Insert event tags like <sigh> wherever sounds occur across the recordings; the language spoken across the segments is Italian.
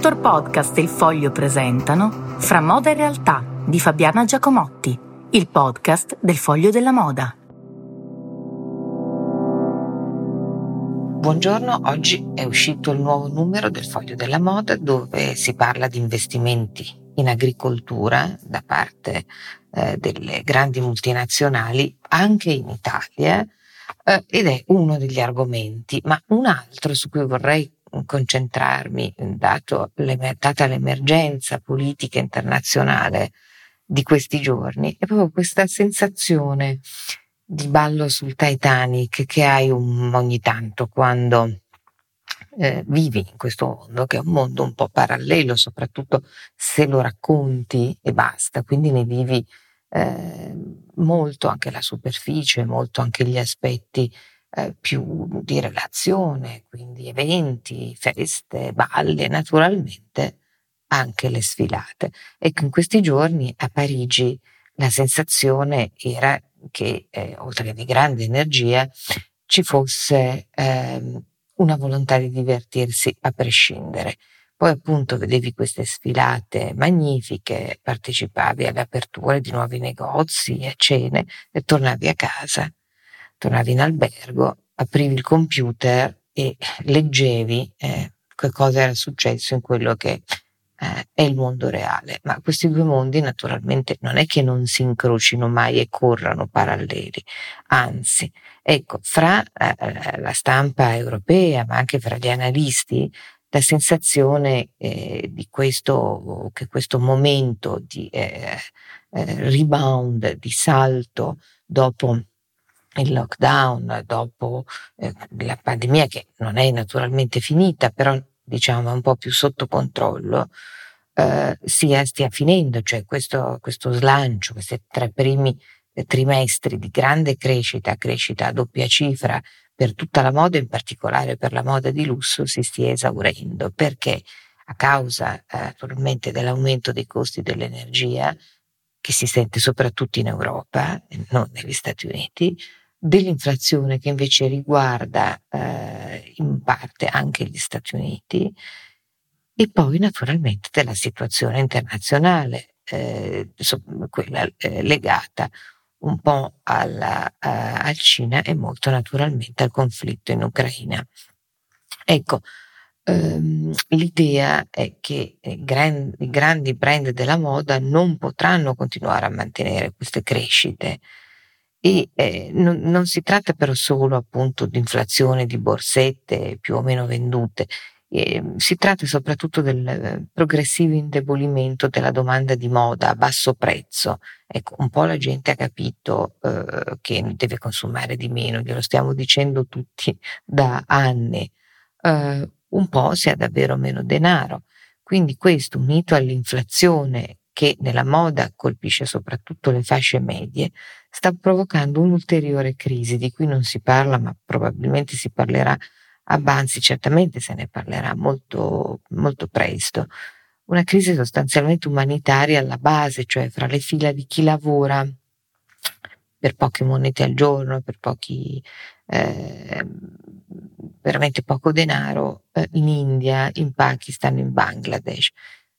Dottor Podcast e il Foglio presentano Fra moda e realtà di Fabiana Giacomotti, il podcast del Foglio della Moda. Buongiorno, oggi è uscito il nuovo numero del Foglio della Moda dove si parla di investimenti in agricoltura da parte eh, delle grandi multinazionali anche in Italia eh, ed è uno degli argomenti, ma un altro su cui vorrei concentrarmi, dato data l'emergenza politica internazionale di questi giorni, è proprio questa sensazione di ballo sul Titanic che hai un, ogni tanto quando eh, vivi in questo mondo, che è un mondo un po' parallelo, soprattutto se lo racconti e basta, quindi ne vivi eh, molto anche la superficie, molto anche gli aspetti eh, più di relazione, quindi eventi, feste, balle, naturalmente anche le sfilate. Ecco, in questi giorni a Parigi la sensazione era che, eh, oltre che di grande energia, ci fosse ehm, una volontà di divertirsi a prescindere. Poi appunto vedevi queste sfilate magnifiche, partecipavi alle aperture di nuovi negozi e cene e tornavi a casa tornavi in albergo, aprivi il computer e leggevi eh, che cosa era successo in quello che eh, è il mondo reale. Ma questi due mondi naturalmente non è che non si incrocino mai e corrano paralleli, anzi, ecco, fra eh, la stampa europea, ma anche fra gli analisti, la sensazione eh, di questo, che questo momento di eh, eh, rebound, di salto dopo il lockdown, dopo eh, la pandemia che non è naturalmente finita, però diciamo un po' più sotto controllo, eh, sia, stia finendo, cioè questo, questo slancio, questi tre primi eh, trimestri di grande crescita, crescita a doppia cifra per tutta la moda, in particolare per la moda di lusso, si stia esaurendo, perché? A causa eh, naturalmente dell'aumento dei costi dell'energia, che si sente soprattutto in Europa, non negli Stati Uniti, dell'inflazione che invece riguarda eh, in parte anche gli Stati Uniti e poi naturalmente della situazione internazionale, eh, quella eh, legata un po' alla, uh, al Cina e molto naturalmente al conflitto in Ucraina. Ecco, ehm, l'idea è che i grandi, i grandi brand della moda non potranno continuare a mantenere queste crescite e eh, non, non, si tratta però solo appunto di inflazione di borsette più o meno vendute, eh, si tratta soprattutto del eh, progressivo indebolimento della domanda di moda a basso prezzo. Ecco, un po' la gente ha capito eh, che deve consumare di meno, glielo stiamo dicendo tutti <laughs> da anni. Eh, un po' si ha davvero meno denaro. Quindi questo unito all'inflazione che nella moda colpisce soprattutto le fasce medie, sta provocando un'ulteriore crisi di cui non si parla, ma probabilmente si parlerà anzi certamente se ne parlerà molto, molto presto. Una crisi sostanzialmente umanitaria alla base, cioè fra le fila di chi lavora per poche monete al giorno, per pochi, eh, veramente poco denaro, eh, in India, in Pakistan, in Bangladesh.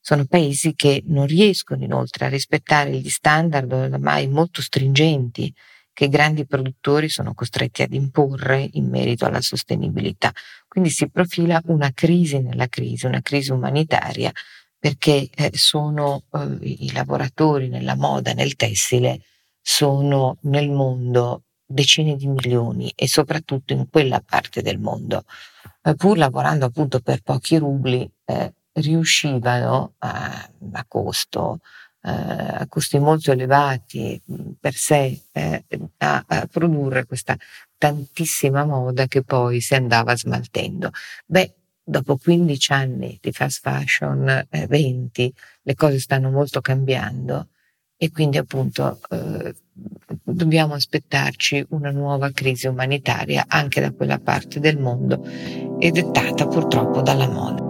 Sono paesi che non riescono inoltre a rispettare gli standard ormai molto stringenti che i grandi produttori sono costretti ad imporre in merito alla sostenibilità. Quindi si profila una crisi nella crisi, una crisi umanitaria, perché eh, sono eh, i lavoratori nella moda, nel tessile, sono nel mondo decine di milioni e soprattutto in quella parte del mondo. Eh, pur lavorando appunto per pochi rubli, eh, riuscivano a, a costo, eh, a costi molto elevati per sé eh, a, a, produrre questa tantissima moda che poi si andava smaltendo. Beh, dopo 15 anni di fast fashion, eh, 20, le cose stanno molto cambiando e quindi appunto eh, dobbiamo aspettarci una nuova crisi umanitaria anche da quella parte del mondo e dettata purtroppo dalla moda.